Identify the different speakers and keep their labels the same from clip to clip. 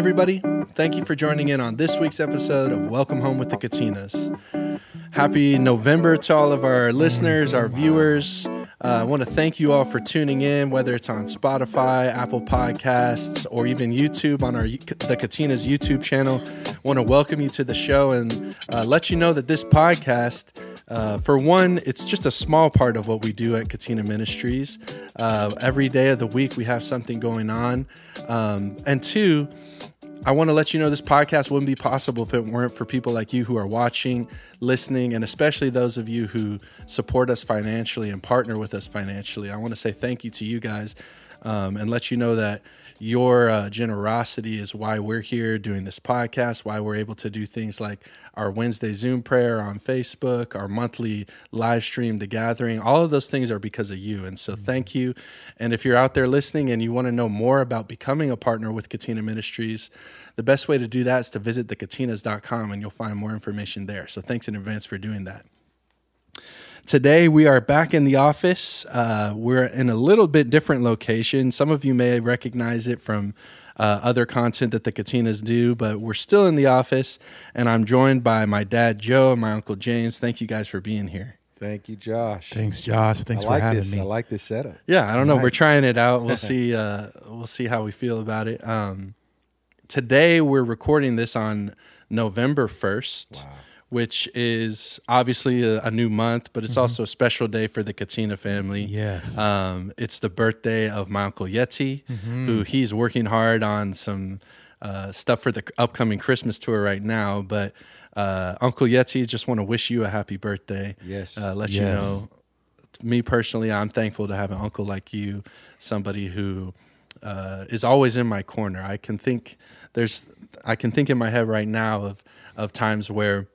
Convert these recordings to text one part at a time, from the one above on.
Speaker 1: Everybody. Thank you for joining in on this week's episode of Welcome Home with the Katinas. Happy November to all of our listeners, our viewers. Uh, I want to thank you all for tuning in, whether it's on Spotify, Apple Podcasts, or even YouTube on our the Katinas YouTube channel. I want to welcome you to the show and uh, let you know that this podcast, uh, for one, it's just a small part of what we do at Katina Ministries. Uh, every day of the week, we have something going on, um, and two. I want to let you know this podcast wouldn't be possible if it weren't for people like you who are watching, listening, and especially those of you who support us financially and partner with us financially. I want to say thank you to you guys um, and let you know that your uh, generosity is why we're here doing this podcast, why we're able to do things like our Wednesday Zoom prayer on Facebook, our monthly live stream, The Gathering. All of those things are because of you. And so thank you. And if you're out there listening and you want to know more about becoming a partner with Katina Ministries, the best way to do that is to visit thekatinas.com and you'll find more information there. So thanks in advance for doing that. Today we are back in the office. Uh, we're in a little bit different location. Some of you may recognize it from uh, other content that the Katinas do, but we're still in the office, and I'm joined by my dad Joe and my uncle James. Thank you guys for being here.
Speaker 2: Thank you, Josh.
Speaker 3: Thanks, Josh. Thanks
Speaker 2: I
Speaker 3: for
Speaker 2: like
Speaker 3: having
Speaker 2: this.
Speaker 3: me.
Speaker 2: I like this setup.
Speaker 1: Yeah, I don't know. We're trying it out. We'll see. Uh, we'll see how we feel about it. Um, today we're recording this on November first, which is obviously a, a new month, but it's also a special day for the Katina family.
Speaker 3: Yes.
Speaker 1: Um, it's the birthday of my uncle Yeti, who he's working hard on some uh, stuff for the upcoming Christmas tour right now. But uh, Uncle Yeti, just want to wish you a happy birthday.
Speaker 2: Yes.
Speaker 1: Uh, let you know me personally, I'm thankful to have an uncle like you, somebody who uh, is always in my corner. I can think there's, I can think in my head right now of of times where,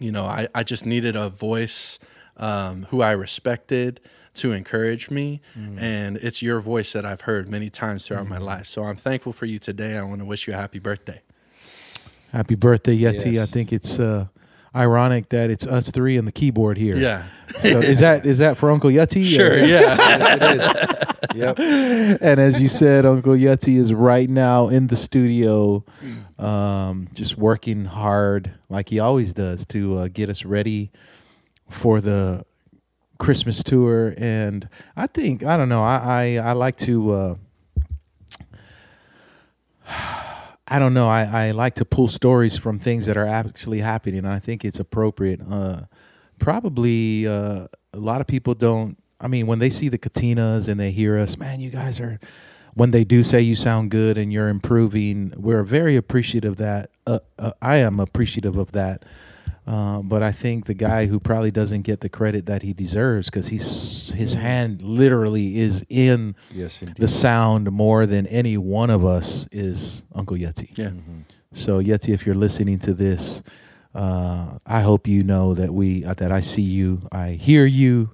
Speaker 1: you know, I I just needed a voice um, who I respected to encourage me, and it's your voice that I've heard many times throughout my life. So I'm thankful for you today. I want to wish you a happy birthday.
Speaker 3: Happy birthday, Yeti. I think it's uh, ironic that it's us three and the keyboard here.
Speaker 1: Yeah,
Speaker 3: So is that is that for Uncle Yeti?
Speaker 1: sure.
Speaker 3: or-
Speaker 1: Yeah,
Speaker 2: Yes, it is. Yep.
Speaker 3: and as you said, Uncle Yeti is right now in the studio, um, just working hard like he always does to uh, get us ready for the Christmas tour. And I think I don't know. I I, I like to. Uh, I don't know. I, I like to pull stories from things that are actually happening. I think it's appropriate. Uh, probably uh, a lot of people don't. I mean, when they see the Katinas and they hear us, man, you guys are. When they do say you sound good and you're improving, we're very appreciative of that. Uh, uh, I am appreciative of that. Uh, but I think the guy who probably doesn't get the credit that he deserves because he's his hand literally is in
Speaker 2: Yes,
Speaker 3: the sound more than any one of us is Uncle Yeti.
Speaker 1: yeah.
Speaker 3: So Yeti, if you're listening to this, uh, I hope you know that we uh, that I see you, I hear you,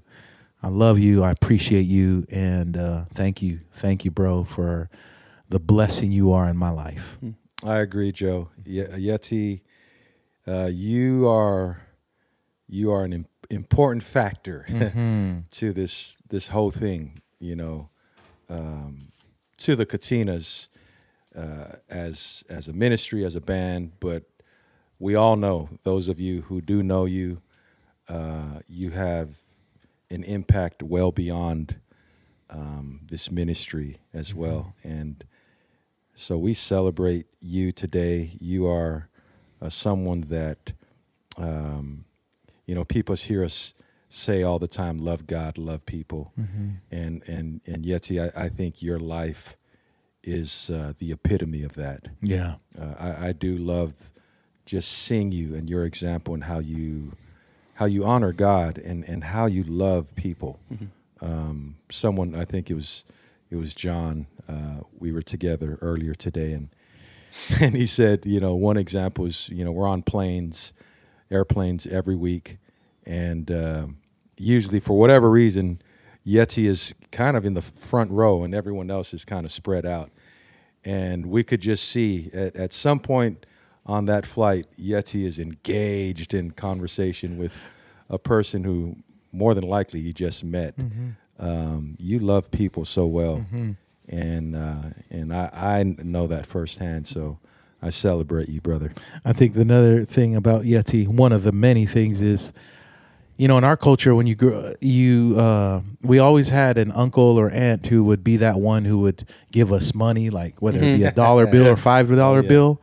Speaker 3: I love you, I appreciate you, and uh, thank you, thank you, bro, for the blessing you are in my life.
Speaker 2: I agree, Joe. Ye- Yeti, uh, you are you are an im- important factor to this this whole thing. You know, um, to the Katinas uh, as as a ministry, as a band, but we all know those of you who do know you, uh, you have an impact well beyond um, this ministry as well, and so we celebrate you today. You are uh, someone that, um, you know, people hear us say all the time, "Love God, love people," and and and Yeti, I, I think your life is uh, the epitome of that.
Speaker 3: Yeah.
Speaker 2: Uh, I, I do love just seeing you and your example and how you how you honor God and, and how you love people. Um, someone I think it was it was John. Uh, we were together earlier today, and and he said, you know, one example is you know we're on planes, airplanes every week, and um usually for whatever reason, Yeti is kind of in the front row, and everyone else is kind of spread out. And we could just see at, at some point on that flight, Yeti is engaged in conversation with a person who more than likely you just met. Um, you love people so well, and uh, and I, I know that firsthand. So I celebrate you, brother.
Speaker 3: I think another thing about Yeti, one of the many things is, you know, in our culture, when you grew, you, uh, we always had an uncle or aunt who would be that one who would give us money, like whether it be a dollar bill or five dollar
Speaker 2: Oh, yeah.
Speaker 3: bill.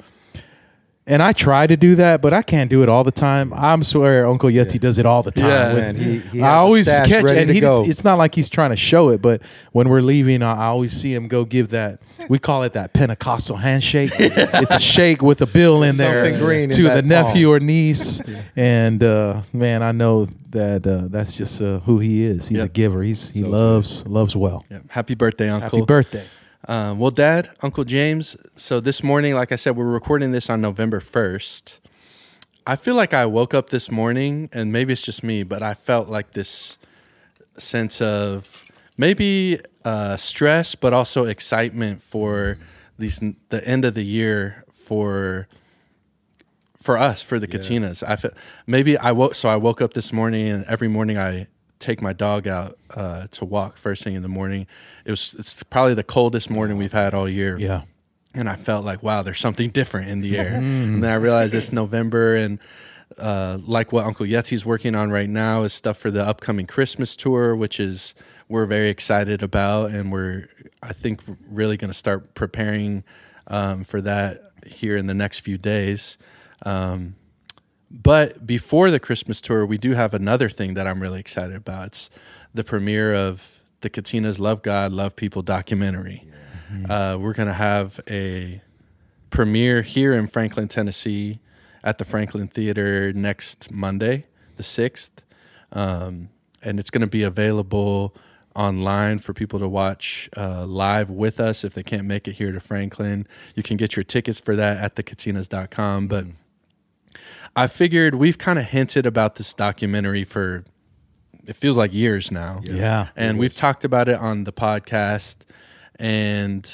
Speaker 3: And I try to do that, but I can't do it all the time. I'm swear Uncle Yeti does it all the time.
Speaker 1: Yeah,
Speaker 3: with-
Speaker 2: man, he- he has
Speaker 3: I
Speaker 2: a
Speaker 3: always catch,
Speaker 2: ready
Speaker 3: and
Speaker 2: to
Speaker 3: he,
Speaker 2: go.
Speaker 3: it's not like he's trying to show it, but when we're leaving, I I always see him go give that. We call it that Pentecostal handshake. it's a shake with a bill in there
Speaker 2: Something green in
Speaker 3: to
Speaker 2: that
Speaker 3: the nephew
Speaker 2: palm.
Speaker 3: or niece, and uh, man, I know that uh, that's just uh, who he is. He's
Speaker 1: Yep.
Speaker 3: a giver. He's he
Speaker 2: So good.
Speaker 3: loves loves well.
Speaker 1: Yeah. Happy birthday, Uncle.
Speaker 3: Happy birthday.
Speaker 1: Um, well, Dad, Uncle James. So this morning, like I said, we're recording this on November first. I feel like I woke up this morning, and maybe it's just me, but I felt like this sense of maybe uh, stress, but also excitement for these the end of the year for for us for the Katinas. I felt maybe I woke so I woke up this morning, and every morning I take my dog out uh, to walk first thing in the morning. It was it's probably the coldest morning we've had all year
Speaker 3: Yeah.
Speaker 1: and I felt like, wow, there's something different in the air. and then I realized it's November, and uh, like what Uncle Yeti's working on right now is stuff for the upcoming Christmas tour, which is we're very excited about, and we're I think really going to start preparing um, for that here in the next few days. Um, but before the Christmas tour, we do have another thing that I'm really excited about. It's the premiere of the Katinas Love God, Love People documentary. Uh, we're going to have a premiere here in Franklin, Tennessee at the Franklin Theater next Monday, the 6th. Um, and it's going to be available online for people to watch uh, live with us if they can't make it here to Franklin. You can get your tickets for that at thekatinas.com. But I figured we've kind of hinted about this documentary for it feels like years now.
Speaker 3: Yeah.
Speaker 1: And we've talked about it on the podcast and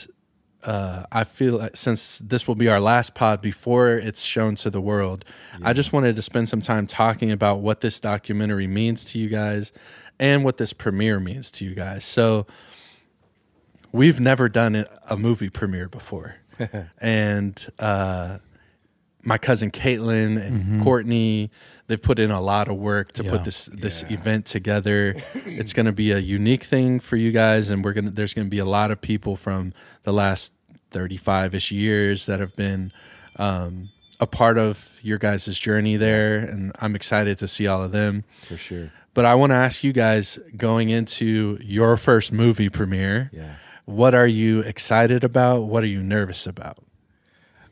Speaker 1: uh, I feel like since this will be our last pod before it's shown to the world, I just wanted to spend some time talking about what this documentary means to you guys and what this premiere means to you guys. So, we've never done a- a movie premiere before, and uh, my cousin Caitlin and Courtney, they've put in a lot of work to
Speaker 3: Yeah.
Speaker 1: put this this event together. it's going to be a unique thing for you guys, and we're gonna there's going to be a lot of people from the last thirty five ish years that have been. Um, a part of your guys' journey there, and I'm excited to see all of them.
Speaker 2: For sure.
Speaker 1: But I want to ask you guys going into your first movie premiere,
Speaker 2: Yeah.
Speaker 1: what are you excited about? What are you nervous about?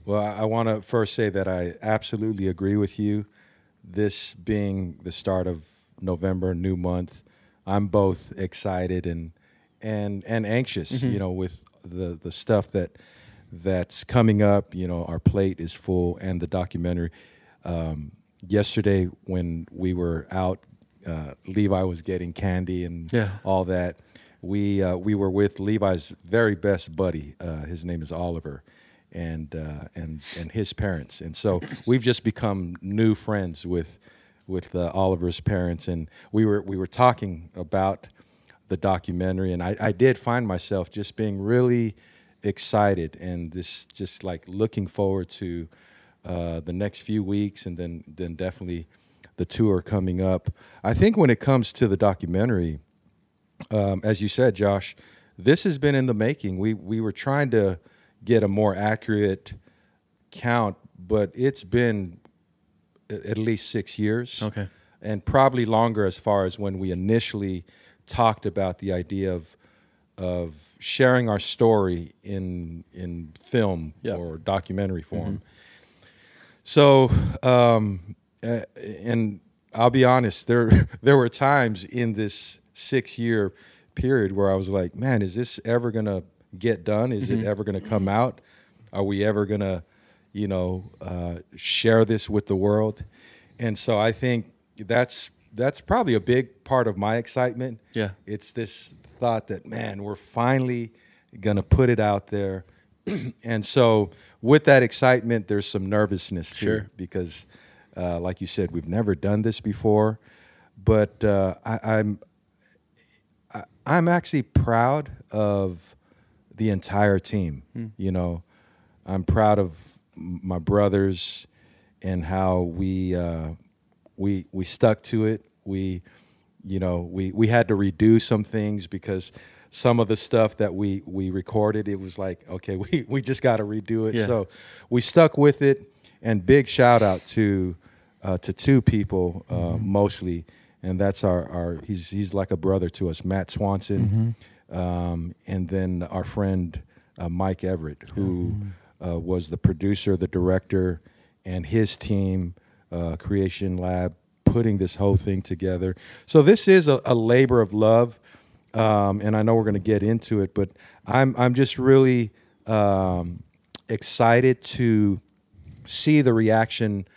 Speaker 2: Well, I, want to first say that I absolutely agree with you. This being the start of November, new month, I'm both excited and and and anxious. You know, with the the stuff that that's coming up. You know, our plate is full, and the documentary. Um, yesterday, when we were out, uh, Levi was getting candy and
Speaker 1: Yeah.
Speaker 2: all that. We uh, we were with Levi's very best buddy. Uh, his name is Oliver, and uh, and and his parents. And so we've just become new friends with with uh, Oliver's parents. And we were we were talking about the documentary, and I, I did find myself just being really excited and this just like looking forward to uh, the next few weeks, and then then definitely the tour coming up. I think when it comes to the documentary, um, as you said, Josh, this has been in the making. We we were trying to get a more accurate count, but it's been at least six years.
Speaker 1: Okay.
Speaker 2: and probably longer as far as when we initially talked about the idea of of sharing our story in in film
Speaker 1: Yeah.
Speaker 2: or documentary form. So, um, and I'll be honest, there there were times in this six year period where I was like, man, is this ever gonna get done? Is it ever gonna come out? Are we ever gonna, you know, uh, share this with the world? And so I think that's that's probably a big part of my excitement.
Speaker 1: Yeah.
Speaker 2: It's this thought that man, we're finally gonna put it out there. and so with that excitement, there's some nervousness too,
Speaker 1: Sure.
Speaker 2: because, uh, like you said, we've never done this before. But uh, I, I'm I, I'm actually proud of the entire team. You know, I'm proud of my brothers and how we uh, we we stuck to it. We, you know, we we had to redo some things because some of the stuff that we we recorded, it was like, okay, we we just got to redo it.
Speaker 1: Yeah.
Speaker 2: So we stuck with it. And big shout out to uh, to two people uh, mostly, and that's our our he's he's like a brother to us, Matt Swanson, um, and then our friend uh, Mike Everett, who uh, was the producer, the director, and his team, uh, Creation Lab, putting this whole thing together. So this is a, a labor of love, um, and I know we're going to get into it, but I'm I'm just really um, excited to see the reaction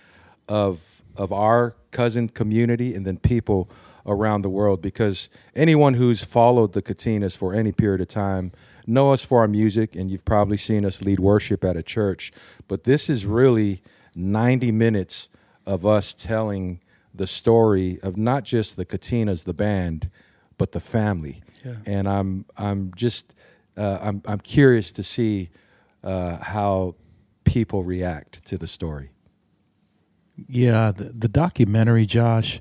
Speaker 2: of of our Kuzin community and then people around the world because anyone who's followed the Katinas for any period of time know us for our music and you've probably seen us lead worship at a church but this is really 90 minutes of us telling the story of not just the Katinas the band but the family
Speaker 1: Yeah.
Speaker 2: and I'm I'm just uh, I'm I'm curious to see uh, how people react to the story.
Speaker 3: Yeah, the, the documentary, Josh,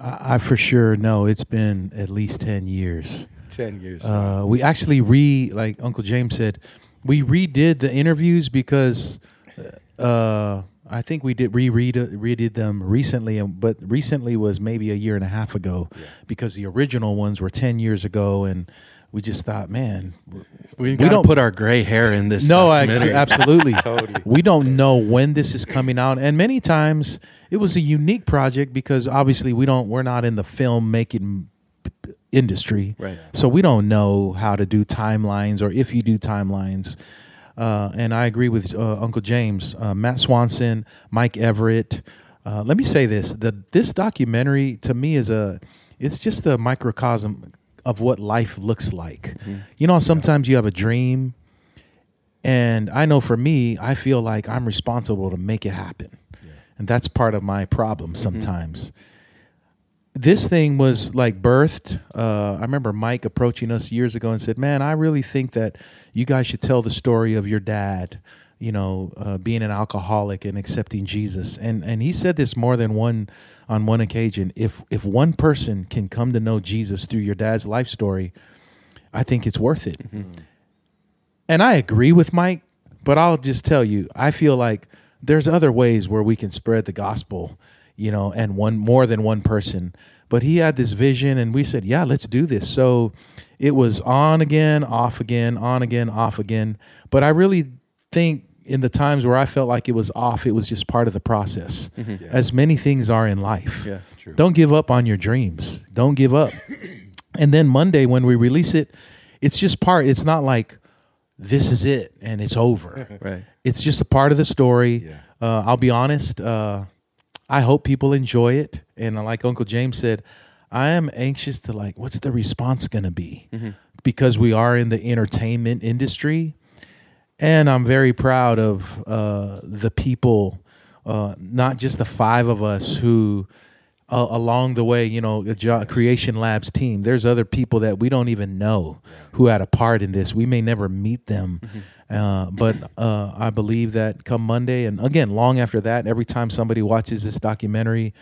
Speaker 3: I, I for sure know it's been at least 10 years.
Speaker 2: Ten years.
Speaker 3: Uh, we actually re, like Uncle James said, we redid the interviews because uh, I think we did reread redid them recently, and- but recently was maybe a year and a half ago because the original ones were 10 years ago, and we just thought, man,
Speaker 1: We,
Speaker 3: We
Speaker 1: don't
Speaker 3: don't-
Speaker 1: put our gray hair in this.
Speaker 3: no, ex-
Speaker 1: documentary.
Speaker 3: absolutely.
Speaker 2: Totally.
Speaker 3: We don't know when this is coming out, and many times it was a unique project because obviously we don't. We're not in the film making industry,
Speaker 1: Right.
Speaker 3: So we don't know how to do timelines or if you do timelines. Uh, and I agree with uh, Uncle James, uh, Matt Swanson, Mike Everett. Uh, let me say this: the this documentary to me is a, it's just a microcosm of what life looks like. You know, sometimes you have a dream, and I know for me, I feel like I'm responsible to make it happen, and that's part of my problem sometimes this thing was like birthed. Uh, I remember Mike approaching us years ago and said, "Man, I really think that you guys should tell the story of your dad. You know, uh, being an alcoholic and accepting Jesus." And and he said this more than one on one occasion. If if one person can come to know Jesus through your dad's life story, I think it's worth it. And I agree with Mike, but I'll just tell you, I feel like there's other ways where we can spread the gospel, you know, and one more than one person. But he had this vision and we said, "Yeah, let's do this." So it was on again, off again, on again, off again. But I really think in the times where I felt like it was off, it was just part of the process. As many things are in life.
Speaker 1: Yeah,
Speaker 2: true.
Speaker 3: Don't give up on your dreams. Don't give up. and then Monday when we release it, it's just part. It's not like this is it and it's over.
Speaker 1: Right.
Speaker 3: It's just a part of the story.
Speaker 2: Yeah.
Speaker 3: Uh, I'll be honest. Uh, I hope people enjoy it. And like Uncle James said, I am anxious to like, what's the response going to be? Because we are in the entertainment industry, and I'm very proud of uh, the people, uh, not just the five of us who. Uh, along the way, you know, a jo- Creation Labs team. There's other people that we don't even know who had a part in this. We may never meet them, uh, but uh, I believe that come Monday, and again, long after that, every time somebody watches this documentary,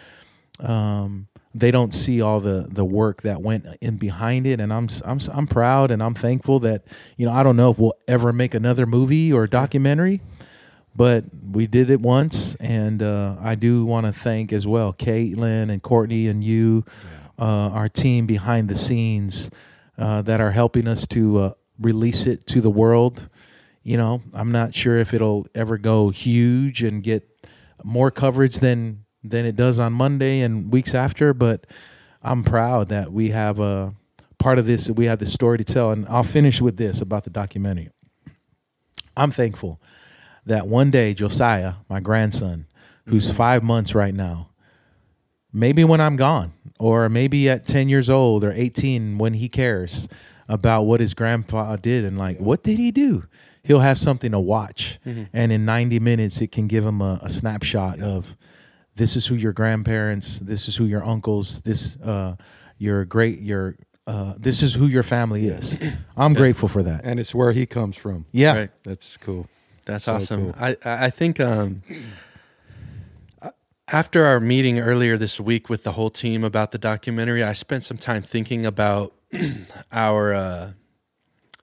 Speaker 3: um, they don't see all the the work that went in behind it, and I'm I'm I'm proud and I'm thankful that you know I don't know if we'll ever make another movie or documentary, but we did it once, and uh, I do want to thank as well Caitlin and Courtney and you, uh, our team behind the scenes. uh, that are helping us to uh, release it to the world. You know, I'm not sure if it'll ever go huge and get more coverage than than it does on Monday and weeks after, but I'm proud that we have a part of this. We have this story to tell, and I'll finish with this about the documentary. I'm thankful that one day Josiah, my grandson, who's five months right now, maybe when I'm gone, or maybe at 10 years old or 18 when he cares about what his grandpa did and like, what did he do? He'll have something to watch. Mm-hmm. And in 90 minutes, it can give him a, a snapshot of this is who your grandparents, this is who your uncles, this, uh, your great, your, uh, this is who your family is. I'm grateful for that.
Speaker 2: and it's where he comes from.
Speaker 3: Yeah.
Speaker 1: Right.
Speaker 2: That's cool.
Speaker 1: That's
Speaker 2: So
Speaker 1: awesome.
Speaker 2: cool.
Speaker 1: I I I think um, after our meeting earlier this week with the whole team about the documentary, I spent some time thinking about our uh,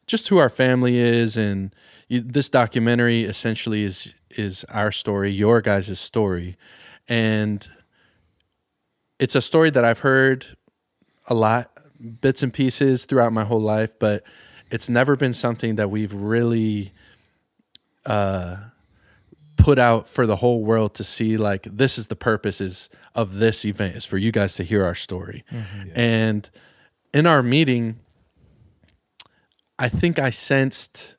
Speaker 1: just who our family is, and you, this documentary essentially is is our story, your guys' story, and it's a story that I've heard a lot, bits and pieces throughout my whole life, but it's never been something that we've really uh, put out for the whole world to see. Like this is the purpose is of this event is for you guys to hear our story, and in our meeting, I think I sensed,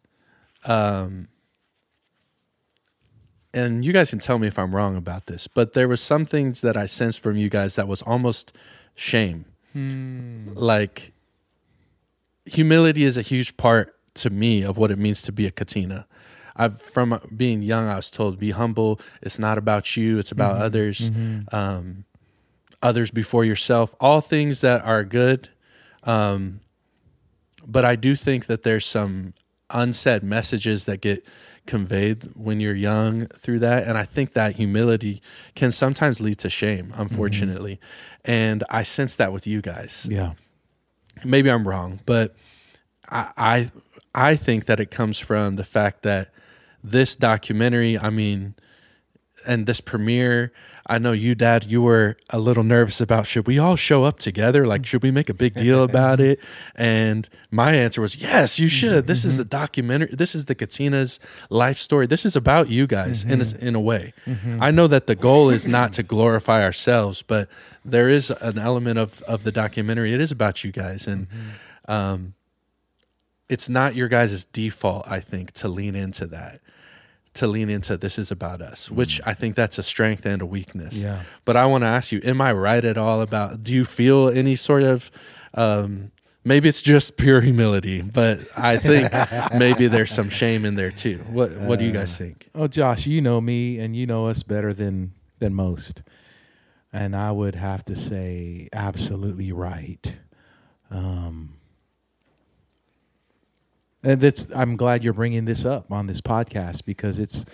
Speaker 1: um, and you guys can tell me if I'm wrong about this, but there was some things that I sensed from you guys that was almost shame, like humility is a huge part to me of what it means to be a katina. I've from being young, I was told be humble. It's not about you; it's about others, um, others before yourself. All things that are good, um, but I do think that there's some unsaid messages that get conveyed when you're young through that, and I think that humility can sometimes lead to shame, mm-hmm. unfortunately. And I sense that with you guys
Speaker 3: Yeah.
Speaker 1: maybe I'm wrong, but I, I I think that it comes from the fact that this documentary, I mean, and this premiere, I know you, Dad, you were a little nervous about should we all show up together? Like, should we make a big deal about it? And my answer was yes, you mm-hmm, should. This is mm-hmm. the documentary. This is the Katina's life story. This is about you guys in a, mm-hmm. in a way. I know that the goal is not to glorify ourselves, but there is an element of of the documentary. It is about you guys, and um, it's not your guys' default. I think to lean into that to lean into this is about us, which I think that's a strength and a weakness.
Speaker 3: Yeah.
Speaker 1: But I want to ask you, am I right at all about do you feel any sort of um maybe it's just pure humility, but I think maybe there's some shame in there too. What what do you guys think?
Speaker 3: Oh, Josh, you know me and you know us better than than most. And I would have to say absolutely right. Um and that's I'm glad you're bringing this up on this podcast because it's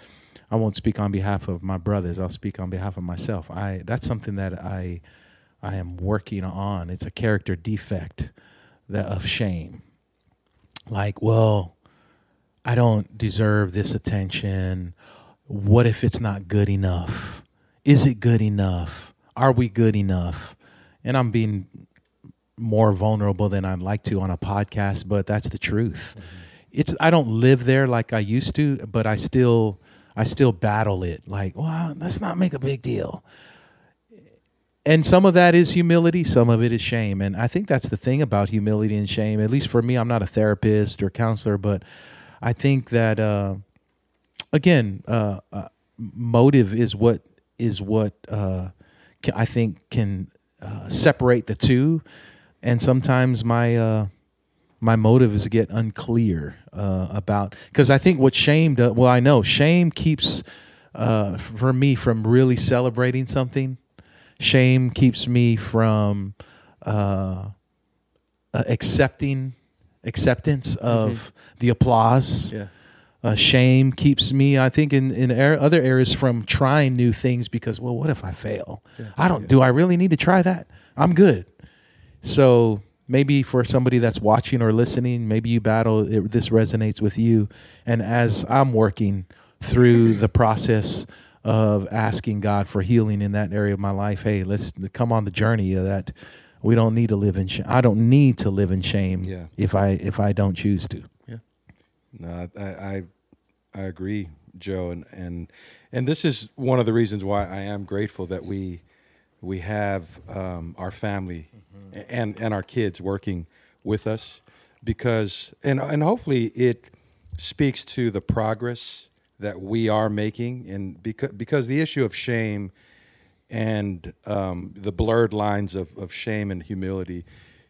Speaker 3: I won't speak on behalf of my brothers. I'll speak on behalf of myself. I that's something that I I am working on. It's a character defect that of shame. Like, well, I don't deserve this attention. What if it's not good enough? Is it good enough? Are we good enough? And I'm being more vulnerable than I'd like to on a podcast, but that's the truth. It's I don't live there like I used to, but I still I still battle it. Like, well, let's not make a big deal. And some of that is humility, some of it is shame. And I think that's the thing about humility and shame. At least for me, I'm not a therapist or counselor, but I think that uh, again, uh, uh, motive is what is what uh, I think can uh, separate the two. And sometimes my uh, my motives get unclear uh, about because I think what shame does. Well, I know shame keeps uh, for me from really celebrating something. Shame keeps me from uh, uh, accepting acceptance of the applause.
Speaker 1: Yeah.
Speaker 3: Uh, shame keeps me, I think, in in ar- other areas from trying new things because, well, what if I fail? I don't. Do I really need to try that? I'm good. So maybe for somebody that's watching or listening, maybe you battle. It, this resonates with you, and as I'm working through the process of asking God for healing in that area of my life, hey, let's come on the journey of that. We don't need to live in shame. I don't need to live in shame
Speaker 2: Yeah.
Speaker 3: if I if I don't choose to. Yeah.
Speaker 2: No, I, I I agree, Joe, and and and this is one of the reasons why I am grateful that we we have um, our family and and our kids working with us because and and hopefully it speaks to the progress that we are making and because because the issue of shame and um, the blurred lines of, of shame and humility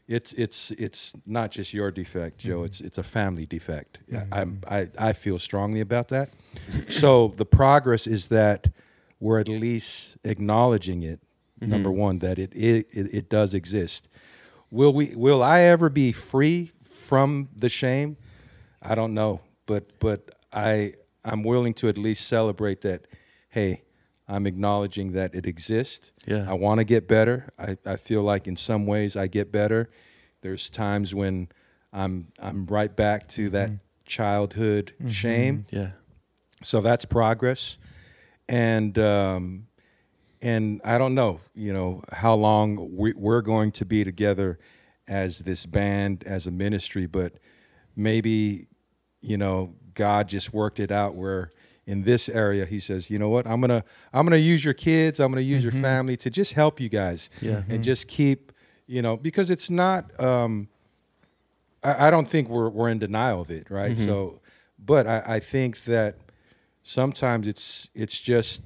Speaker 2: it's it's it's not just your defect joe. It's it's a family defect. I'm, i i feel strongly about that. So the progress is that we're at least acknowledging it number mm-hmm. one that it, it it does exist. Will we will i ever be free from the shame? I don't know but but i i'm willing to at least celebrate that hey i'm acknowledging that it exists.
Speaker 1: Yeah.
Speaker 2: i want to get better. I, I feel like in some ways i get better. There's times when i'm i'm right back to that mm-hmm. childhood mm-hmm. shame.
Speaker 1: Yeah.
Speaker 2: so that's progress. And um, and I don't know, you know, how long we, we're going to be together as this band, as a ministry, but maybe, you know, God just worked it out where in this area He says, you know what, I'm gonna I'm gonna use your kids, I'm gonna use your mm-hmm. family to just help you guys,
Speaker 1: Yeah.
Speaker 2: and mm-hmm. just keep, you know, because it's not. Um, I, I don't think we're we're in denial of it, right? Mm-hmm. So, but I, I think that sometimes it's it's just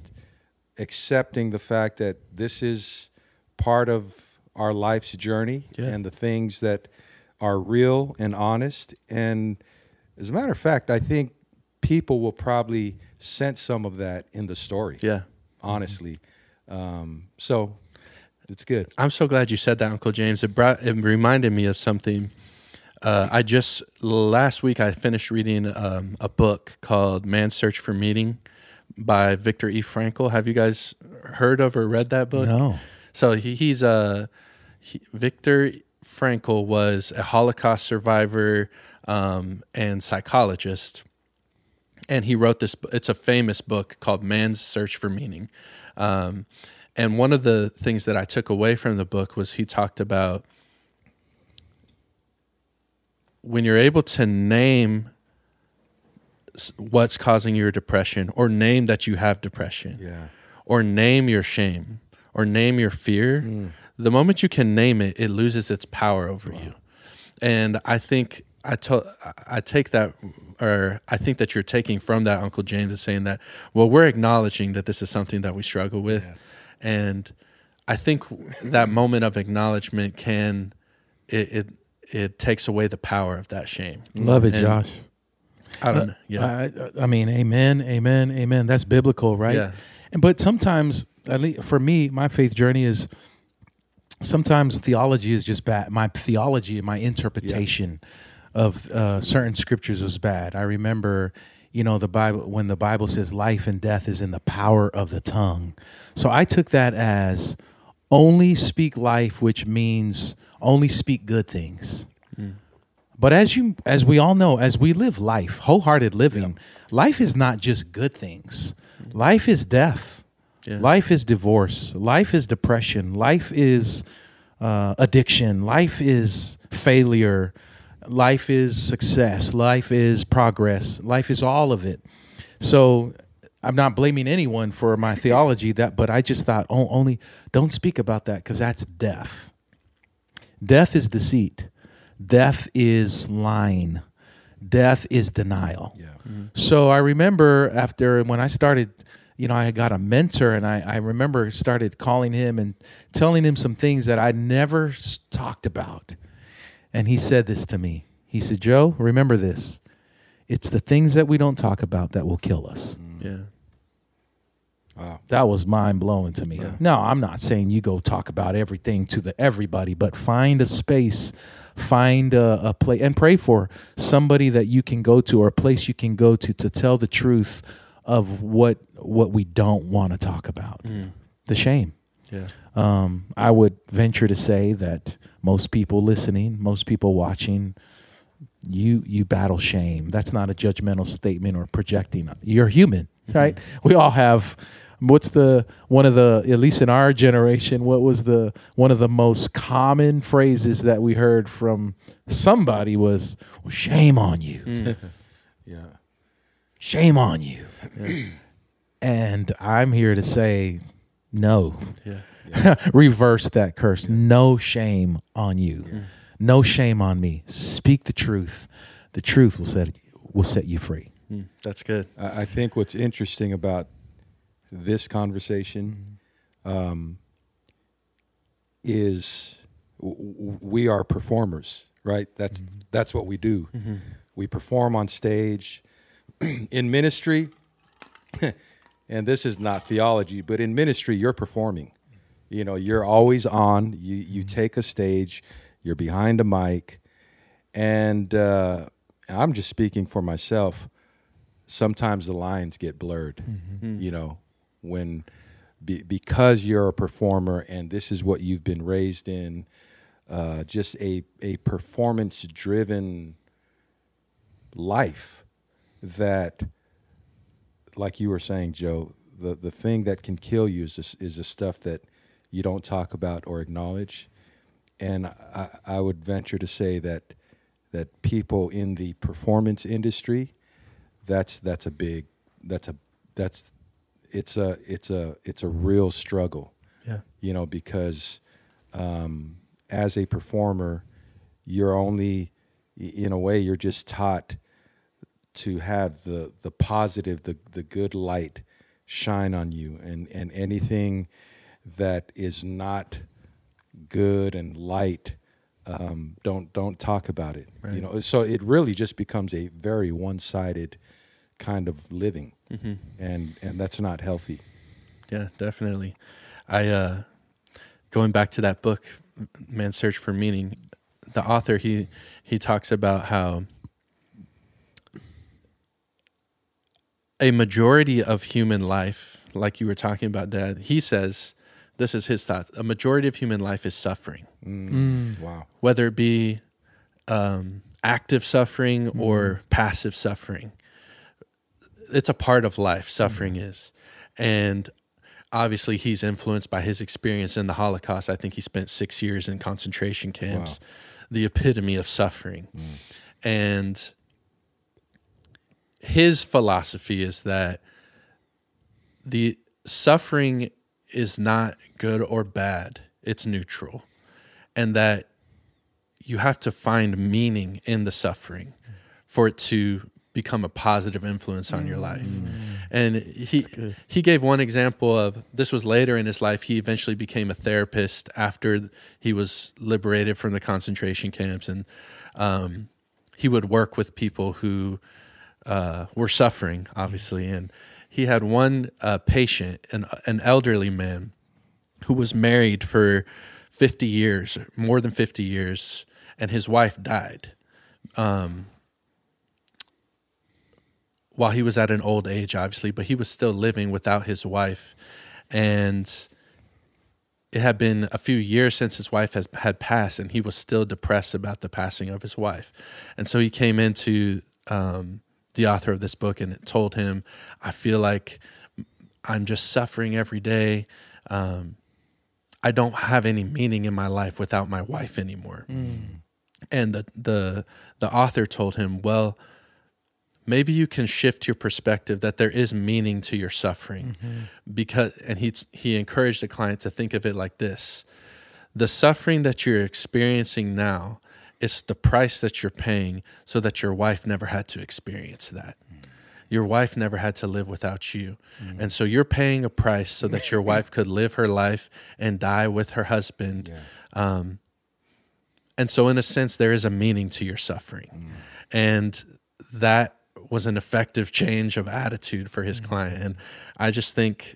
Speaker 2: accepting the fact that this is part of our life's journey
Speaker 1: Yeah.
Speaker 2: and the things that are real and honest. And as a matter of fact, I think people will probably sense some of that in the story.
Speaker 1: Yeah.
Speaker 2: Honestly, um, so it's good.
Speaker 1: I'm so glad you said that, Uncle James. It brought it reminded me of something. Uh, I just last week I finished reading um, a book called "Man's Search for Meaning" by Victor E. Frankl. Have you guys heard of or read that book?
Speaker 3: No.
Speaker 1: So he, he's a he, Viktor Frankl was a Holocaust survivor um, and psychologist, and he wrote this. It's a famous book called "Man's Search for Meaning," um, and one of the things that I took away from the book was he talked about when you're able to name what's causing your depression, or name that you have depression
Speaker 2: Yeah.
Speaker 1: or name your shame or name your fear, hmm. the moment you can name it, it loses its power over you. And I think I to, I take that, or I think that you're taking from that Uncle James is saying that, well, we're acknowledging that this is something that we struggle with, and I think that moment of acknowledgement can it it, it takes away the power of that shame.
Speaker 3: Love it,
Speaker 1: And
Speaker 3: Josh.
Speaker 1: I don't know. Yeah.
Speaker 3: I, I mean, amen, amen, amen. That's biblical, right?
Speaker 1: Yeah.
Speaker 3: And but sometimes, at least for me, my faith journey is sometimes theology is just bad. My theology and my interpretation of uh, certain scriptures was bad. I remember, you know, the Bible when the Bible says life and death is in the power of the tongue. So I took that as only speak life, which means only speak good things. But as you as we all know, as we live life, wholehearted living, life is not just good things. Life is death.
Speaker 1: Yeah.
Speaker 3: Life is divorce. Life is depression. Life is uh, addiction. Life is failure. Life is success. Life is progress. Life is all of it. So I'm not blaming anyone for my theology that, but I just thought, oh, only don't speak about that because that's death. Death is deceit. Death is lying. Death is denial.
Speaker 2: Yeah. Mm-hmm.
Speaker 3: So I remember after when I started, you know, I got a mentor and I, I remember started calling him and telling him some things that I never talked about. And he said this to me. He said, Joe, remember this. It's the things that we don't talk about that will kill us. Mm.
Speaker 1: Yeah.
Speaker 2: Wow.
Speaker 3: That was mind blowing to me. No, I'm not saying you go talk about everything to the everybody, but find a space, find a, a place, and pray for somebody that you can go to or a place you can go to to tell the truth of what what we don't want to talk about. The shame.
Speaker 1: Yeah.
Speaker 3: Um, I would venture to say that most people listening, most people watching, you you battle shame. That's not a judgmental statement or projecting. You're human, right? We all have what's the one of the at least in our generation what was the one of the most common phrases that we heard from somebody was well, shame on you.
Speaker 2: Yeah.
Speaker 3: shame on you. And i'm here to say no.
Speaker 1: Yeah.
Speaker 3: reverse that curse. No shame on you. No shame on me. Speak the truth. The truth will set will set you free.
Speaker 1: Mm, that's good.
Speaker 2: I I think what's interesting about this conversation um, is w- we are performers, right? That's that's what we do. We perform on stage, in ministry, and this is not theology, but in ministry, you're performing. You know, you're always on. You you take a stage, you're behind a mic, and uh, I'm just speaking for myself. Sometimes the lines get blurred. You know, when be, because you're a performer and this is what you've been raised in, uh, just a a performance driven life that like you were saying joe the, the thing that can kill you is this, is the stuff that you don't talk about or acknowledge. And I, I would venture to say that that people in the performance industry that's that's a big that's a that's it's a it's a it's a real struggle.
Speaker 1: Yeah.
Speaker 2: you know because um, as a performer you're only in a way you're just taught to have the the positive the the good light shine on you. And and anything that is not good and light um, don't don't talk about it. You know so it really just becomes a very one-sided kind of living
Speaker 1: Mm-hmm.
Speaker 2: and and that's not healthy
Speaker 1: Yeah, definitely. I uh going back to that book, Man's Search for Meaning, the author he he talks about how a majority of human life, like you were talking about, Dad, he says this is his thought. A majority of human life is suffering,
Speaker 2: Mm. wow
Speaker 1: whether it be um, active suffering or passive suffering. It's a part of life. Suffering mm-hmm. is, and obviously he's influenced by his experience in the Holocaust. I think he spent six years in concentration camps, the epitome of suffering, mm. and his philosophy is that the suffering is not good or bad; it's neutral, and that you have to find meaning in the suffering for it to become a positive influence on your life. And he he gave one example of this was later in his life. He eventually became a therapist after he was liberated from the concentration camps, and um, he would work with people who uh, were suffering, obviously. And he had one uh, patient, an an elderly man, who was married for 50 years, more than 50 years, and his wife died um, while he was at an old age, obviously, but he was still living without his wife. And it had been a few years since his wife has, had passed, and he was still depressed about the passing of his wife. And so he came into um, the author of this book and told him, I feel like I'm just suffering every day. Um, I don't have any meaning in my life without my wife anymore. And the, the the author told him, well, maybe you can shift your perspective that there is meaning to your suffering mm-hmm. because and he he encouraged the client to think of it like this. The suffering that you're experiencing now is the price that you're paying so that your wife never had to experience that mm. your wife never had to live without you. Mm. And so you're paying a price so that your wife could live her life and die with her husband. Um, and so, in a sense, there is a meaning to your suffering. Mm. And that was an effective change of attitude for his mm. client. And I just think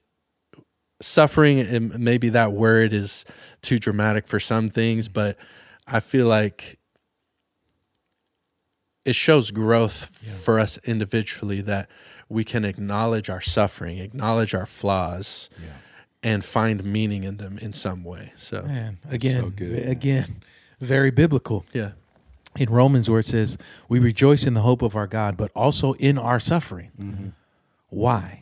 Speaker 1: suffering, and maybe that word is too dramatic for some things, mm. but I feel like it shows growth for us individually that we can acknowledge our suffering, acknowledge our flaws, and find meaning in them in some way. So,
Speaker 3: Man, again,
Speaker 2: so good.
Speaker 3: again, very biblical.
Speaker 1: yeah.
Speaker 3: In Romans, where it says, "We rejoice in the hope of our God, but also in our suffering."
Speaker 2: Mm-hmm.
Speaker 3: Why?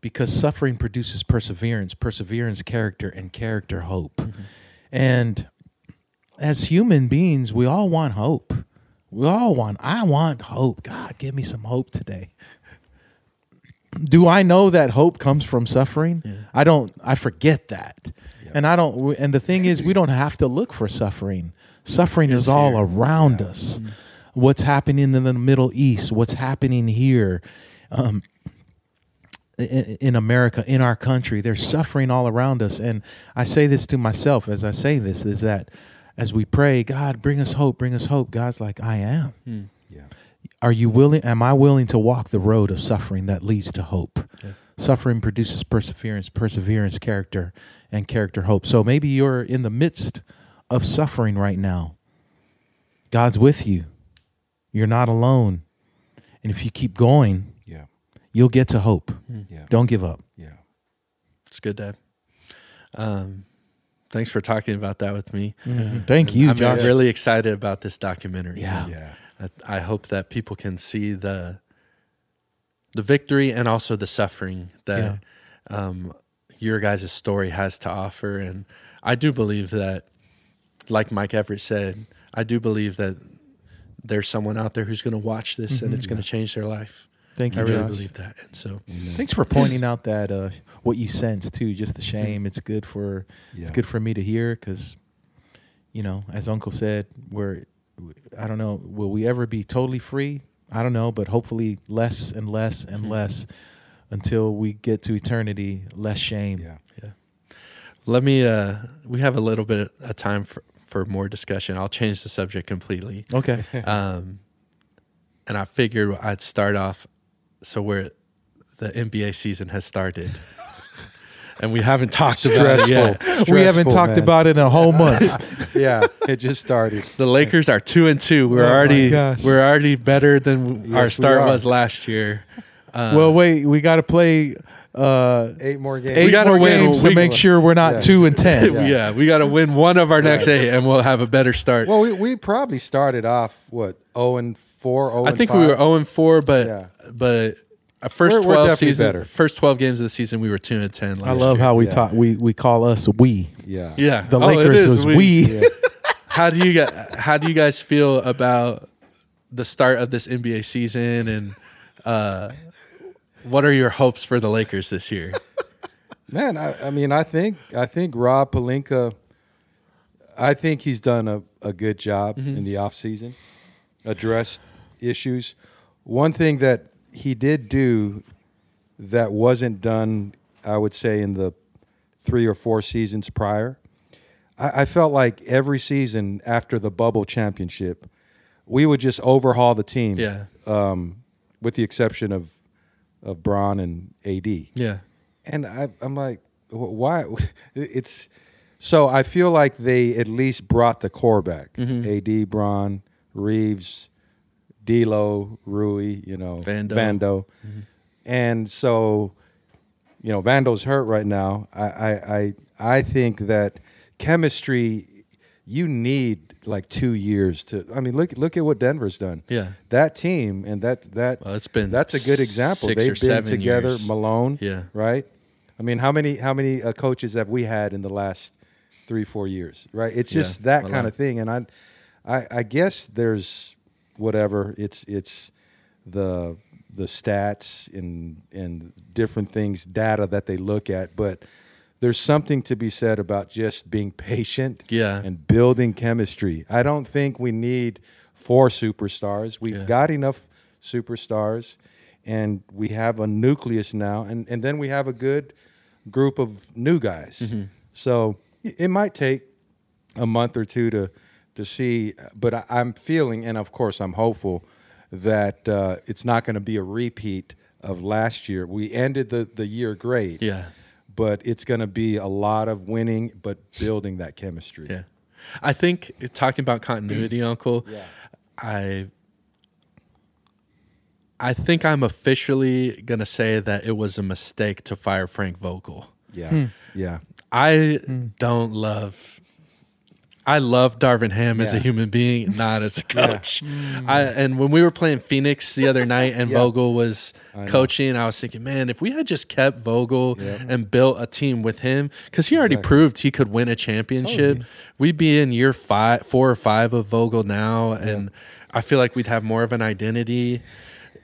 Speaker 3: because suffering produces perseverance, perseverance, character, and character, hope. And as human beings, we all want hope. We all want, I want hope. God, give me some hope today. Do I know that hope comes from suffering? I don't, I forget that. And I don't, and the thing is, we don't have to look for suffering. Suffering is all
Speaker 1: here.
Speaker 3: around us. What's happening in the Middle East? What's happening here? Um, in, in America, in our country. There's suffering all around us. And I say this to myself as I say this is that as we pray, God, bring us hope, bring us hope. God's like, I am.
Speaker 2: Yeah.
Speaker 3: Are you willing? Am I willing to walk the road of suffering that leads to hope? Suffering produces perseverance, perseverance, character, and character, hope. So maybe you're in the midst of suffering right now. God's with you. You're not alone. And if you keep going,
Speaker 2: Yeah.
Speaker 3: you'll get to hope.
Speaker 2: Yeah.
Speaker 3: Don't give up.
Speaker 2: Yeah.
Speaker 1: It's good, Dad. Um, thanks for talking about that with me.
Speaker 3: Thank you,
Speaker 1: I'm
Speaker 3: Josh.
Speaker 1: really excited about this documentary.
Speaker 3: Yeah.
Speaker 2: Yeah.
Speaker 1: I, I hope that people can see the the victory and also the suffering that um, your guys' story has to offer. And I do believe that, like Mike Everett said, I do believe that there's someone out there who's going to watch this and it's going to change their life.
Speaker 3: Thank you.
Speaker 1: I
Speaker 3: you,
Speaker 1: really
Speaker 3: Josh.
Speaker 1: believe that. And so,
Speaker 3: Thanks for pointing out that uh, what you sense too. Just the shame. It's good for it's good for me to hear because, you know, as Uncle said, we're I don't know. Will we ever be totally free? I don't know, but hopefully less and less and less until we get to eternity. Less shame.
Speaker 2: Yeah.
Speaker 1: let me, uh, we have a little bit of time for, for more discussion. I'll change the subject completely.
Speaker 3: Okay.
Speaker 1: um, and I figured I'd start off so where the NBA season has started, and we haven't talked about it yet.
Speaker 3: we haven't talked
Speaker 2: man.
Speaker 3: about it in a whole month.
Speaker 2: yeah. It just started.
Speaker 1: The Lakers are two and two. We're
Speaker 3: Oh
Speaker 1: already we're already better than
Speaker 2: Yes,
Speaker 1: our start was last year. Um,
Speaker 3: well, wait. We got to play uh,
Speaker 2: Eight more games.
Speaker 3: eight
Speaker 1: gotta
Speaker 3: more
Speaker 1: win.
Speaker 3: games
Speaker 1: We-
Speaker 3: to make sure we're not
Speaker 2: Yeah.
Speaker 3: two and ten.
Speaker 1: yeah,
Speaker 2: Yeah.
Speaker 1: we got to win one of our next eight, and we'll have a better start.
Speaker 2: Well, we, we probably started off what zero and four. 0
Speaker 1: I think
Speaker 2: five?
Speaker 1: we were zero and four, but
Speaker 2: Yeah.
Speaker 1: but uh, first
Speaker 2: We're- we're
Speaker 1: twelve season,
Speaker 2: better.
Speaker 1: first twelve games of the season, we were two and ten.
Speaker 3: I love
Speaker 1: year.
Speaker 3: how we
Speaker 2: Yeah.
Speaker 3: talk. We we call us we.
Speaker 2: Yeah.
Speaker 1: yeah
Speaker 3: The
Speaker 1: Oh,
Speaker 3: Lakers
Speaker 1: is.
Speaker 3: was we.
Speaker 2: Yeah.
Speaker 1: how do you guys how do you guys feel about the start of this NBA season and uh, what are your hopes for the Lakers this year?
Speaker 2: Man, I, I mean, I think I think Rob Pelinka, I think he's done a, a good job
Speaker 1: Mm-hmm.
Speaker 2: in the offseason, addressed issues. One thing that he did do that wasn't done, I would say, in the three or four seasons prior. I, I felt like every season after the bubble championship, we would just overhaul the team.
Speaker 1: Yeah.
Speaker 2: Um, with the exception of of Bron and AD.
Speaker 1: Yeah,
Speaker 2: And I, I'm like, why? It's so I feel like they at least brought the core back.
Speaker 1: Mm-hmm.
Speaker 2: AD, Bron, Reeves, D'Lo, Rui, you know,
Speaker 1: Vando.
Speaker 2: Vando, and so you know, Vando's hurt right now. I, I, I, I think that chemistry. You need like two years to. I mean, look look at what Denver's done.
Speaker 1: yeah,
Speaker 2: That team and that that
Speaker 1: Well, it's been
Speaker 2: that's a good example. They've been together.
Speaker 1: years.
Speaker 2: Malone,
Speaker 1: Yeah.
Speaker 2: right. I mean, how many how many uh, coaches have we had in the last three four years? Right. It's just
Speaker 1: Yeah,
Speaker 2: that kind of thing, and I, I, I guess there's whatever. It's it's the the stats and and different things, data that they look at, but. There's something to be said about just being patient
Speaker 1: Yeah.
Speaker 2: and building chemistry. I don't think we need four superstars. We've
Speaker 1: Yeah.
Speaker 2: got enough superstars, and we have a nucleus now, and, and then we have a good group of new guys.
Speaker 1: Mm-hmm.
Speaker 2: So it might take a month or two to to see, but I, I'm feeling, and of course I'm hopeful that uh, it's not going to be a repeat of last year. We ended the the year great,
Speaker 1: yeah,
Speaker 2: but it's going to be a lot of winning, but building that chemistry.
Speaker 1: yeah. I think talking about continuity, Uncle.
Speaker 2: Yeah.
Speaker 1: I I think I'm officially gonna say that it was a mistake to fire Frank Vogel.
Speaker 2: Yeah, hmm. yeah.
Speaker 1: I hmm. don't love. I love Darvin Ham as a human being, not as a coach. Mm. I and when we were playing Phoenix the other night and
Speaker 2: Yeah.
Speaker 1: Vogel was
Speaker 2: I
Speaker 1: coaching, I was thinking, man, if we had just kept Vogel
Speaker 2: Yeah.
Speaker 1: and built a team with him, because he already
Speaker 2: Exactly.
Speaker 1: proved he could win a championship,
Speaker 2: Totally.
Speaker 1: we'd be in year five, four or five of Vogel now, and I feel like we'd have more of an identity.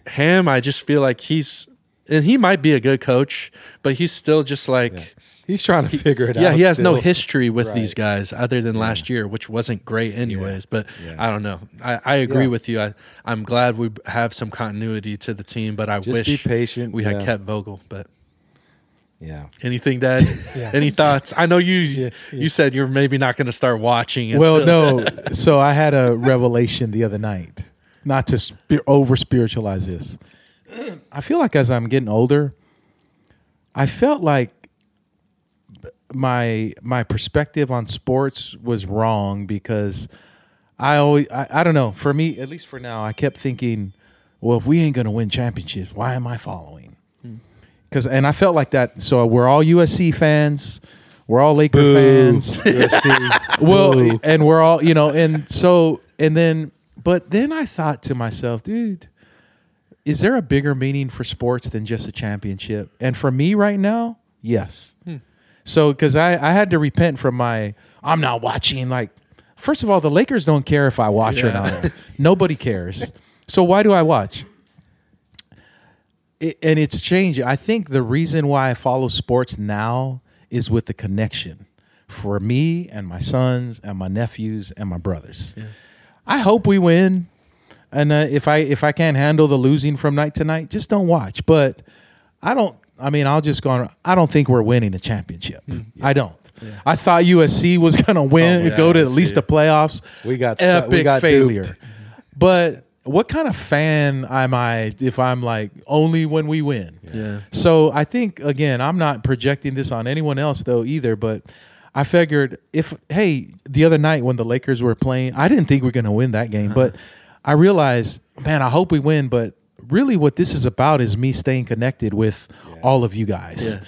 Speaker 1: Ham, I just feel like he's, and he might be a good coach, but he's still just like.
Speaker 2: Yeah. He's trying to figure it out.
Speaker 1: Yeah, he has no history with
Speaker 2: Right.
Speaker 1: these guys other than last year, which wasn't great anyways. But
Speaker 2: Yeah.
Speaker 1: I don't know. I, I agree
Speaker 2: Yeah.
Speaker 1: with you. I, I'm glad we have some continuity to the team, but I
Speaker 2: Just
Speaker 1: wish
Speaker 2: be patient.
Speaker 1: we had kept Vogel. But
Speaker 2: Yeah.
Speaker 1: anything, Dad?
Speaker 3: Yeah.
Speaker 1: Any thoughts? I know you.
Speaker 3: Yeah, yeah.
Speaker 1: You said you're maybe not going to start watching.
Speaker 3: Well, no. so I had a revelation the other night. Not to spi- over spiritualize this. I feel like as I'm getting older, I felt like my my perspective on sports was wrong because I always I, I don't know. For me at least for now I kept thinking well if we ain't gonna win championships why am I following? Hmm. Because and I felt like that. So we're all USC fans. We're all Laker fans.
Speaker 2: USC.
Speaker 3: well
Speaker 2: Boo.
Speaker 3: and we're all you know and so and then but then i thought to myself dude is there a bigger meaning for sports than just a championship? And for me right now yes hmm. So because I, I had to repent from my i'm not watching like first of all the lakers don't care if i watch or not nobody cares so why do i watch it, and it's changing. I think the reason why I follow sports now is with the connection for me and my sons and my nephews and my brothers. I hope we win, and uh, if I if I can't handle the losing from night to night, just don't watch. But I don't. I mean, I'll just go. On, I don't think we're winning a championship. Hmm. I don't. I thought USC was going to oh, win,
Speaker 1: Oh, yeah,
Speaker 3: go to at least
Speaker 1: see.
Speaker 3: the playoffs
Speaker 2: We got
Speaker 3: epic
Speaker 2: we got
Speaker 3: failure.
Speaker 2: duped.
Speaker 3: But what kind of fan am I if I'm like only when we win?
Speaker 1: yeah.
Speaker 3: So I think again, I'm not projecting this on anyone else though either, but I figured if hey, the other night when the Lakers were playing, I didn't think we are going to win that game, but uh-huh. I realized, man, I hope we win, but really what this is about is me staying connected with all of you guys.
Speaker 1: Yeah.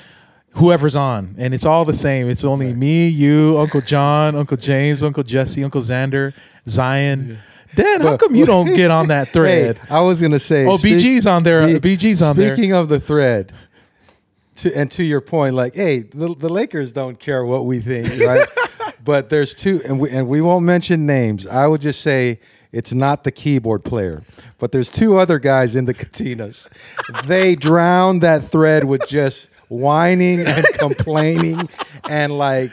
Speaker 3: Whoever's on, and it's all the same. It's only me, you, Uncle John, Uncle James, Uncle Jesse, Uncle Xander, Zion. Dan, how come you don't get on that thread?
Speaker 2: Hey, I was gonna say.
Speaker 3: oh,
Speaker 2: speak-
Speaker 3: BG's on there.
Speaker 2: be-
Speaker 3: BG's on there.
Speaker 2: Speaking of the thread, to and to your point, like, hey, the, the Lakers don't care what we think, right? but there's two, and we and we won't mention names. I would just say it's not the keyboard player, but there's two other guys in the Katinas. they drown that thread with just whining and complaining and like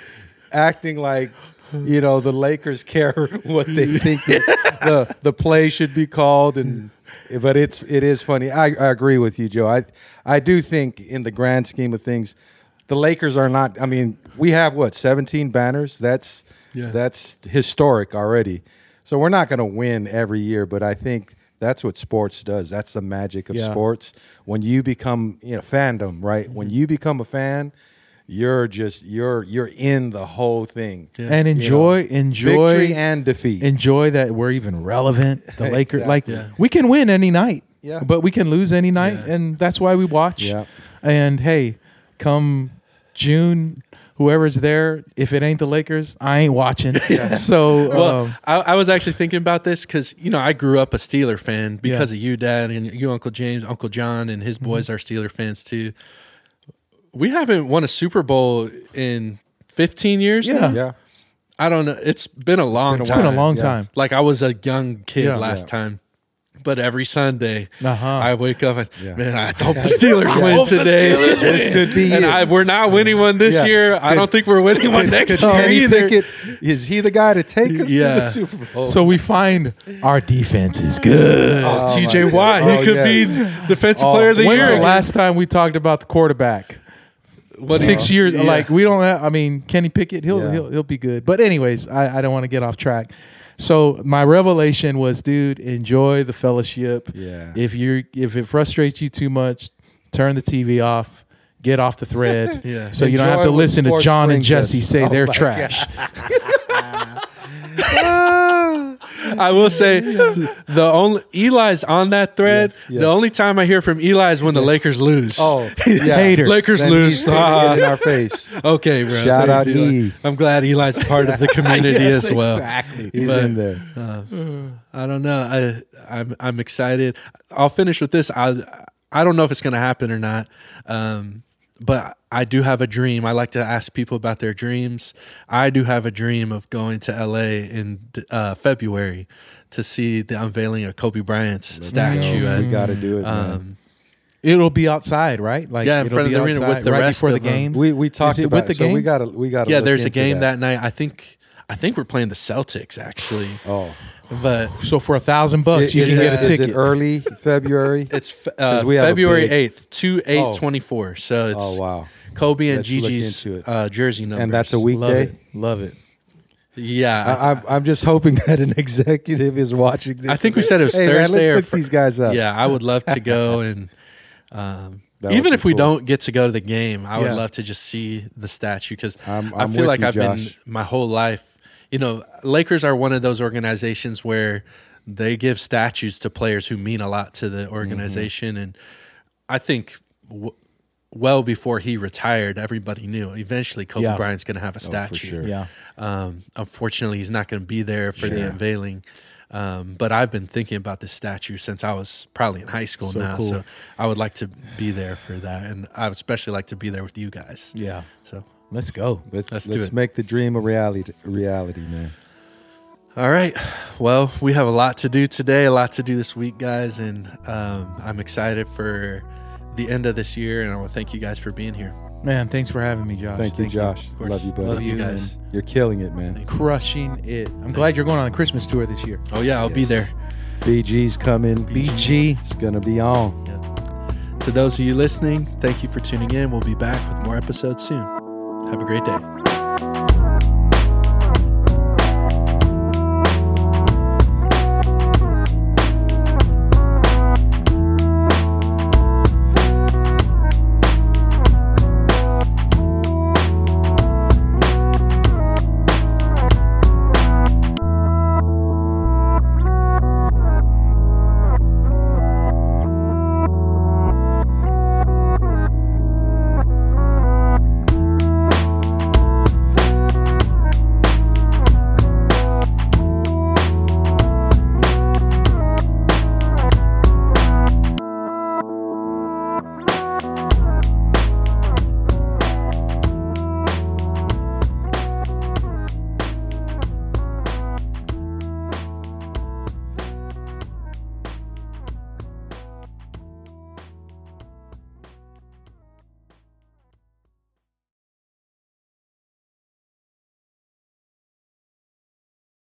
Speaker 2: acting like you know the Lakers care what they think the, the the play should be called and but it's it is funny. I, I agree with you, Joe. I I do think in the grand scheme of things, the Lakers are not. I mean, we have what seventeen banners. That's
Speaker 1: Yeah.
Speaker 2: that's historic already. So we're not going to win every year, but I think that's what sports does. That's the magic of
Speaker 3: Yeah.
Speaker 2: sports. When you become you know fandom, right? When
Speaker 1: Mm-hmm.
Speaker 2: you become a fan, you're just you're you're in the whole thing.
Speaker 1: Yeah.
Speaker 3: and enjoy, enjoy,
Speaker 2: Victory and defeat.
Speaker 3: enjoy that we're even relevant. The Lakers, like
Speaker 1: Yeah.
Speaker 3: we can win any night,
Speaker 2: Yeah.
Speaker 3: but we can lose any night,
Speaker 1: Yeah.
Speaker 3: and that's why we watch.
Speaker 2: Yeah.
Speaker 3: And hey, come June, whoever's there, if it ain't the Lakers, I ain't watching. so,
Speaker 1: Well,
Speaker 3: um,
Speaker 1: I, I was actually thinking about this because you know I grew up a Steeler fan because of you, Dad, and you, Uncle James, Uncle John, and his boys
Speaker 3: Mm-hmm.
Speaker 1: are Steeler fans too. We haven't won a Super Bowl in 15 years.
Speaker 3: Yeah.
Speaker 1: now?
Speaker 2: yeah.
Speaker 1: I don't know. It's been a long
Speaker 2: been a
Speaker 1: time.
Speaker 3: been a long
Speaker 2: Yeah.
Speaker 3: time.
Speaker 1: Like I was a young kid
Speaker 3: Yeah.
Speaker 1: last
Speaker 2: Yeah.
Speaker 1: time. But every Sunday,
Speaker 3: Uh-huh.
Speaker 1: I wake up and
Speaker 2: Yeah.
Speaker 1: man, I hope the Steelers win today.
Speaker 2: This could be
Speaker 1: and. I, we're not winning one this
Speaker 2: Yeah.
Speaker 1: year. I don't think we're winning one next
Speaker 2: Could
Speaker 1: year
Speaker 2: Kenny
Speaker 1: either.
Speaker 2: Pickett, is he the guy to take us to the Super Bowl?
Speaker 3: So we find our defense is good.
Speaker 1: Oh,
Speaker 2: Oh,
Speaker 1: TJ
Speaker 2: my
Speaker 1: Watt,
Speaker 2: God.
Speaker 1: he
Speaker 2: Oh,
Speaker 1: could
Speaker 2: yeah.
Speaker 1: be defensive
Speaker 2: Oh,
Speaker 1: player of the
Speaker 3: When's
Speaker 1: year.
Speaker 3: the last time we talked about the quarterback?
Speaker 1: What
Speaker 3: Six
Speaker 1: you-
Speaker 3: years,
Speaker 1: yeah.
Speaker 3: like we don't have. I mean, Kenny Pickett, he'll
Speaker 2: Yeah.
Speaker 3: he'll he'll be good. But anyways, I, I don't want to get off track. So my revelation was, dude, enjoy the fellowship.
Speaker 2: Yeah.
Speaker 3: If you if it frustrates you too much, turn the TV off. Get off the thread.
Speaker 1: Yeah.
Speaker 3: So you don't have to listen to John and Jesse
Speaker 2: us.
Speaker 3: say
Speaker 2: Oh
Speaker 3: they're trash.
Speaker 1: I will say the only Eli's on that thread.
Speaker 2: Yeah, yeah.
Speaker 1: The only time I hear from Eli is when the Lakers lose.
Speaker 2: Oh, yeah.
Speaker 3: Hater.
Speaker 1: Lakers
Speaker 2: Then
Speaker 1: lose. Ah.
Speaker 2: in our face.
Speaker 1: okay, bro.
Speaker 2: Shout
Speaker 1: Thanks,
Speaker 2: out
Speaker 1: Eli.
Speaker 2: Eve.
Speaker 1: I'm glad Eli's part of the community
Speaker 3: Yes,
Speaker 1: as well.
Speaker 3: Exactly.
Speaker 2: He's
Speaker 1: But-
Speaker 2: in there.
Speaker 1: I don't know. I I'm I'm excited. I'll finish with this. I I don't know if it's going to happen or not. Um, but I do have a dream. I like to ask people about their dreams. I do have a dream of going to LA in uh, February to see the unveiling of Kobe Bryant's statue.
Speaker 2: No, we got to do it,
Speaker 1: um,
Speaker 3: It'll be outside, right? Like
Speaker 1: Yeah, in
Speaker 3: it'll
Speaker 1: front of the arena with the
Speaker 3: right
Speaker 1: rest
Speaker 3: before the
Speaker 1: of them.
Speaker 3: game.
Speaker 2: we we talked
Speaker 3: it
Speaker 2: about
Speaker 3: with the
Speaker 2: so we
Speaker 3: game?
Speaker 2: got to we got to
Speaker 1: yeah, there's a game that. night. I think I think we're playing the Celtics actually,
Speaker 2: Oh,
Speaker 1: but
Speaker 3: so for a thousand bucks, you can
Speaker 2: it-
Speaker 3: get a
Speaker 2: is
Speaker 3: ticket.
Speaker 2: it early February?
Speaker 1: it's fe- uh,
Speaker 2: we have a
Speaker 1: February
Speaker 2: big-
Speaker 1: eighth, two eight
Speaker 2: Oh.
Speaker 1: twenty four. So it's
Speaker 2: oh wow,
Speaker 1: Kobe and
Speaker 2: Let's look
Speaker 1: Gigi's
Speaker 2: into it.
Speaker 1: uh, jersey numbers.
Speaker 2: and that's a
Speaker 3: Love
Speaker 2: weekday.
Speaker 3: it. Love it.
Speaker 1: Yeah,
Speaker 2: I, I'm, I'm just hoping that an executive is watching this.
Speaker 1: I think we said it was
Speaker 2: hey, man,
Speaker 1: Thursday
Speaker 2: let's
Speaker 1: or
Speaker 2: look
Speaker 1: fr-
Speaker 2: these guys up.
Speaker 1: yeah. I would love to go and um,
Speaker 2: That would
Speaker 1: even
Speaker 2: be
Speaker 1: if we
Speaker 2: cool.
Speaker 1: don't get to go to the game, I would love to just see the statue because
Speaker 2: I'm-
Speaker 1: I
Speaker 2: I'm
Speaker 1: feel
Speaker 2: with
Speaker 1: like
Speaker 2: you,
Speaker 1: I've been
Speaker 2: Josh.
Speaker 1: my whole life. You know, Lakers are one of those organizations where they give statues to players who mean a lot to
Speaker 2: Mm-hmm.
Speaker 1: the organization, and I think. W- well before he retired, everybody knew eventually Kobe
Speaker 3: Yeah.
Speaker 1: Bryant's going to have a
Speaker 2: Oh,
Speaker 1: statue.
Speaker 2: sure.
Speaker 3: Yeah.
Speaker 1: Um, unfortunately, he's not going to be there for the unveiling. Um, but I've been thinking about this statue since I was probably in high school
Speaker 3: So
Speaker 1: now.
Speaker 3: cool.
Speaker 1: So I would like to be there for that, and I would especially like to be there with you guys.
Speaker 3: Yeah.
Speaker 1: So
Speaker 3: Let's go.
Speaker 2: Let's
Speaker 1: Let's
Speaker 2: let's,
Speaker 1: do it.
Speaker 2: make the dream a reality. Reality, man.
Speaker 1: all right, well, we have a lot to do today, a lot to do this week, guys, and um, I'm excited for the end of this year. And I want to thank you guys for being here.
Speaker 3: Man, thanks for having me, Josh.
Speaker 2: Thank you, Josh.
Speaker 1: Of course.
Speaker 2: Love you, buddy.
Speaker 1: Love you
Speaker 3: you,
Speaker 1: guys.
Speaker 2: You're killing it, man.
Speaker 1: Thank you.
Speaker 3: Crushing it. I'm glad you're going on the Christmas tour this year.
Speaker 1: Oh yeah, I'll be there.
Speaker 2: BG's coming.
Speaker 3: BG.
Speaker 2: It's gonna be on.
Speaker 1: To those of you listening, thank you for tuning in. We'll be back with more episodes soon. Have a great day.